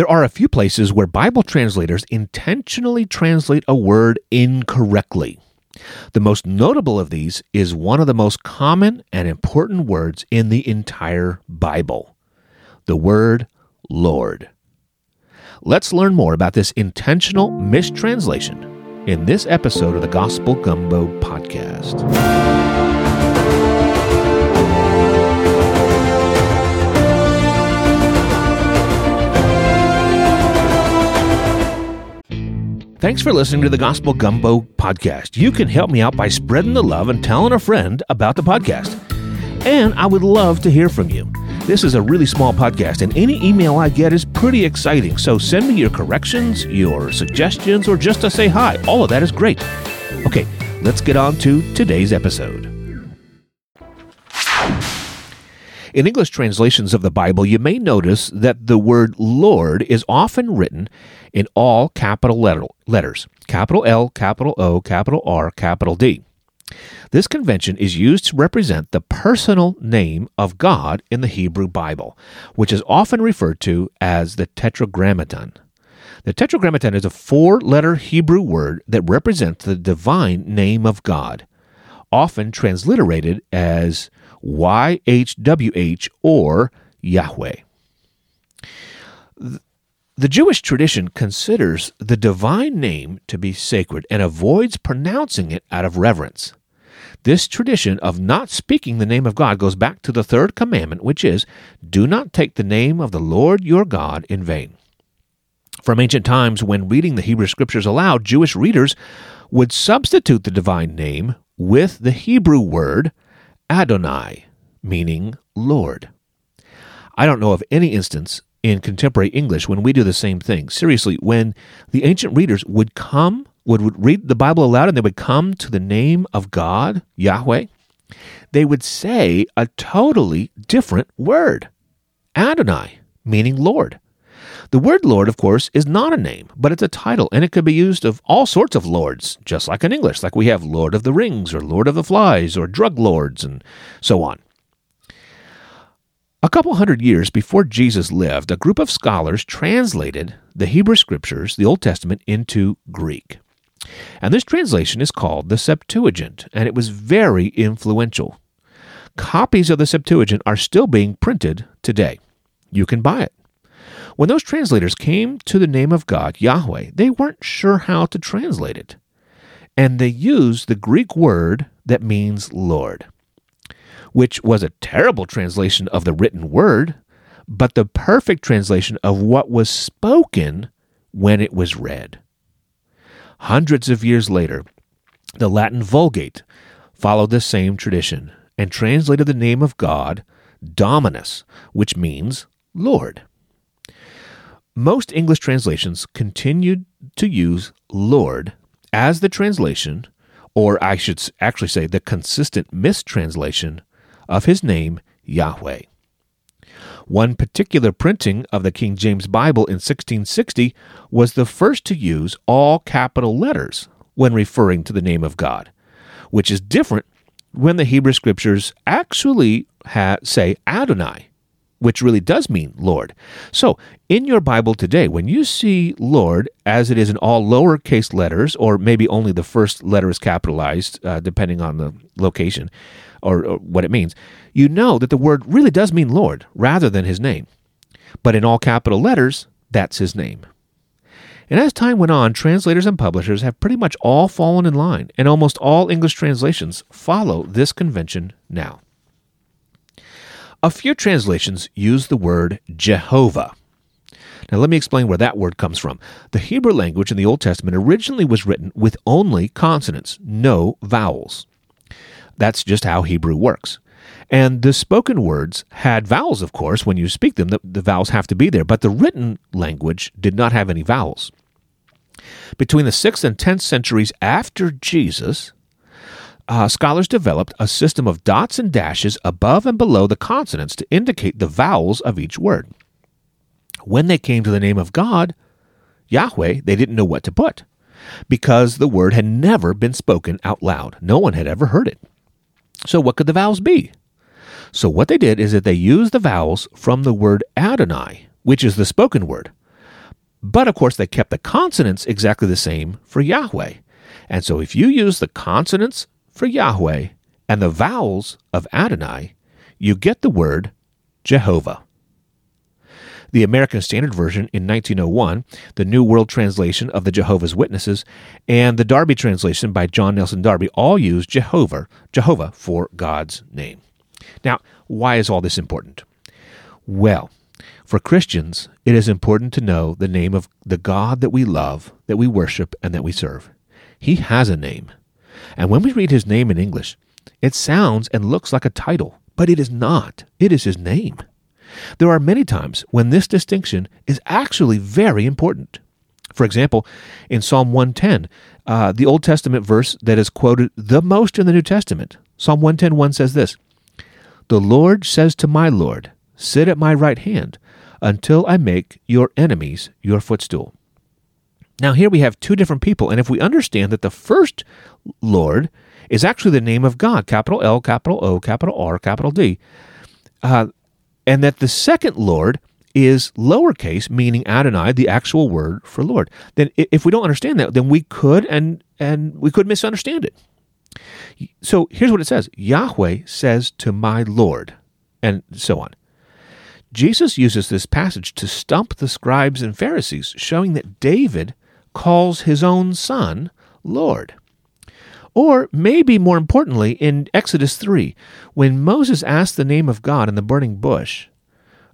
There are a few places where Bible translators intentionally translate a word incorrectly. The most notable of these is one of the most common and important words in the entire Bible the word Lord. Let's learn more about this intentional mistranslation in this episode of the Gospel Gumbo podcast. Thanks for listening to the Gospel Gumbo podcast. You can help me out by spreading the love and telling a friend about the podcast. And I would love to hear from you. This is a really small podcast, and any email I get is pretty exciting. So send me your corrections, your suggestions, or just to say hi. All of that is great. Okay, let's get on to today's episode. In English translations of the Bible, you may notice that the word Lord is often written in all capital letter, letters capital L, capital O, capital R, capital D. This convention is used to represent the personal name of God in the Hebrew Bible, which is often referred to as the Tetragrammaton. The Tetragrammaton is a four letter Hebrew word that represents the divine name of God, often transliterated as YHWH or Yahweh. The Jewish tradition considers the divine name to be sacred and avoids pronouncing it out of reverence. This tradition of not speaking the name of God goes back to the third commandment, which is, Do not take the name of the Lord your God in vain. From ancient times, when reading the Hebrew Scriptures aloud, Jewish readers would substitute the divine name with the Hebrew word Adonai, meaning Lord. I don't know of any instance in contemporary English when we do the same thing. Seriously, when the ancient readers would come, would, would read the Bible aloud and they would come to the name of God, Yahweh, they would say a totally different word Adonai, meaning Lord. The word Lord, of course, is not a name, but it's a title, and it could be used of all sorts of lords, just like in English, like we have Lord of the Rings, or Lord of the Flies, or Drug Lords, and so on. A couple hundred years before Jesus lived, a group of scholars translated the Hebrew Scriptures, the Old Testament, into Greek. And this translation is called the Septuagint, and it was very influential. Copies of the Septuagint are still being printed today. You can buy it. When those translators came to the name of God, Yahweh, they weren't sure how to translate it. And they used the Greek word that means Lord, which was a terrible translation of the written word, but the perfect translation of what was spoken when it was read. Hundreds of years later, the Latin Vulgate followed the same tradition and translated the name of God, Dominus, which means Lord. Most English translations continued to use Lord as the translation, or I should actually say the consistent mistranslation, of his name, Yahweh. One particular printing of the King James Bible in 1660 was the first to use all capital letters when referring to the name of God, which is different when the Hebrew Scriptures actually ha- say Adonai which really does mean Lord. So, in your Bible today, when you see Lord, as it is in all lowercase letters, or maybe only the first letter is capitalized, uh, depending on the location or, or what it means, you know that the word really does mean Lord rather than his name. But in all capital letters, that's his name. And as time went on, translators and publishers have pretty much all fallen in line, and almost all English translations follow this convention now. A few translations use the word Jehovah. Now, let me explain where that word comes from. The Hebrew language in the Old Testament originally was written with only consonants, no vowels. That's just how Hebrew works. And the spoken words had vowels, of course. When you speak them, the, the, vowels have to be there. But the written language did not have any vowels. Between the 6th and 10th centuries after Jesus, uh, scholars developed a system of dots and dashes above and below the consonants to indicate the vowels of each word. When they came to the name of God, Yahweh, they didn't know what to put because the word had never been spoken out loud. No one had ever heard it. So, what could the vowels be? So, what they did is that they used the vowels from the word Adonai, which is the spoken word, But of course, they kept the consonants exactly the same for Yahweh. And so if you use the consonants for Yahweh and the vowels of Adonai, you get the word Jehovah. The American Standard Version in 1901, the New World Translation of the Jehovah's Witnesses, and the Darby translation by John Nelson Darby all use Jehovah, Jehovah for God's name. Now, why is all this important? Well, for Christians, it is important to know the name of the God that we love, that we worship, and that we serve. He has a name. And when we read his name in English, it sounds and looks like a title, but it is not. It is his name. There are many times when this distinction is actually very important. For example, in Psalm 110, uh, the Old Testament verse that is quoted the most in the New Testament, Psalm 110.1 says this, The Lord says to my Lord, Sit at my right hand until I make your enemies your footstool. Now, here we have two different people, and if we understand that the first Lord is actually the name of God, capital L, capital O, capital R, capital D, uh, and that the second Lord is lowercase, meaning Adonai, the actual word for Lord. Then, if we don't understand that, then we could and and we could misunderstand it. So here's what it says: Yahweh says to my Lord, and so on. Jesus uses this passage to stump the scribes and Pharisees, showing that David calls his own son Lord. Or maybe more importantly, in Exodus 3, when Moses asked the name of God in the burning bush,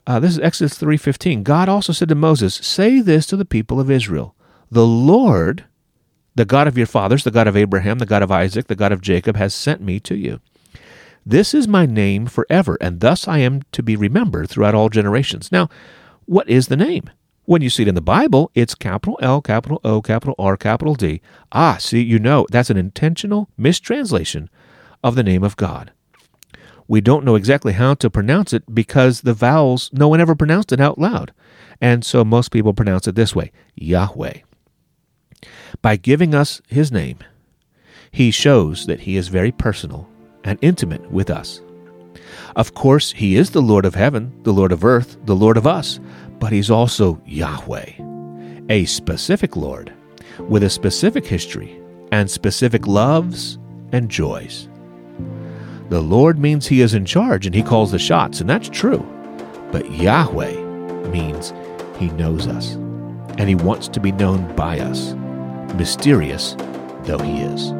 uh, this is Exodus 3:15. God also said to Moses, "Say this to the people of Israel: The Lord, the God of your fathers, the God of Abraham, the God of Isaac, the God of Jacob, has sent me to you. This is my name forever, and thus I am to be remembered throughout all generations." Now, what is the name? When you see it in the Bible, it's capital L, capital O, capital R, capital D. Ah, see, you know, that's an intentional mistranslation of the name of God. We don't know exactly how to pronounce it because the vowels, no one ever pronounced it out loud. And so most people pronounce it this way Yahweh. By giving us his name, he shows that he is very personal and intimate with us. Of course, he is the Lord of heaven, the Lord of earth, the Lord of us, but he's also Yahweh, a specific Lord with a specific history and specific loves and joys. The Lord means he is in charge and he calls the shots, and that's true. But Yahweh means he knows us and he wants to be known by us, mysterious though he is.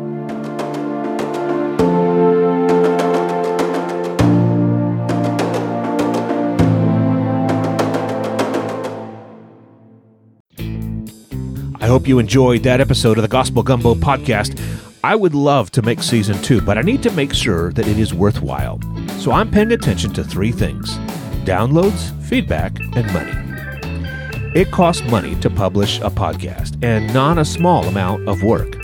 Hope you enjoyed that episode of the Gospel Gumbo podcast. I would love to make season two, but I need to make sure that it is worthwhile. So I'm paying attention to three things downloads, feedback, and money. It costs money to publish a podcast, and not a small amount of work.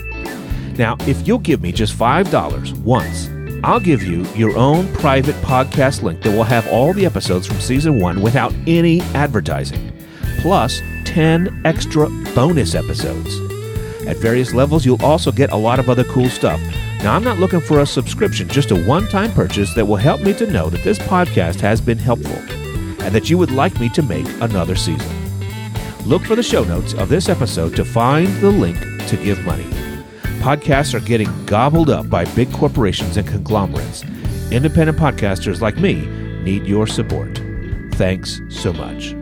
Now, if you'll give me just $5 once, I'll give you your own private podcast link that will have all the episodes from season one without any advertising, plus 10 extra bonus episodes. At various levels, you'll also get a lot of other cool stuff. Now, I'm not looking for a subscription, just a one time purchase that will help me to know that this podcast has been helpful and that you would like me to make another season. Look for the show notes of this episode to find the link to give money. Podcasts are getting gobbled up by big corporations and conglomerates. Independent podcasters like me need your support. Thanks so much.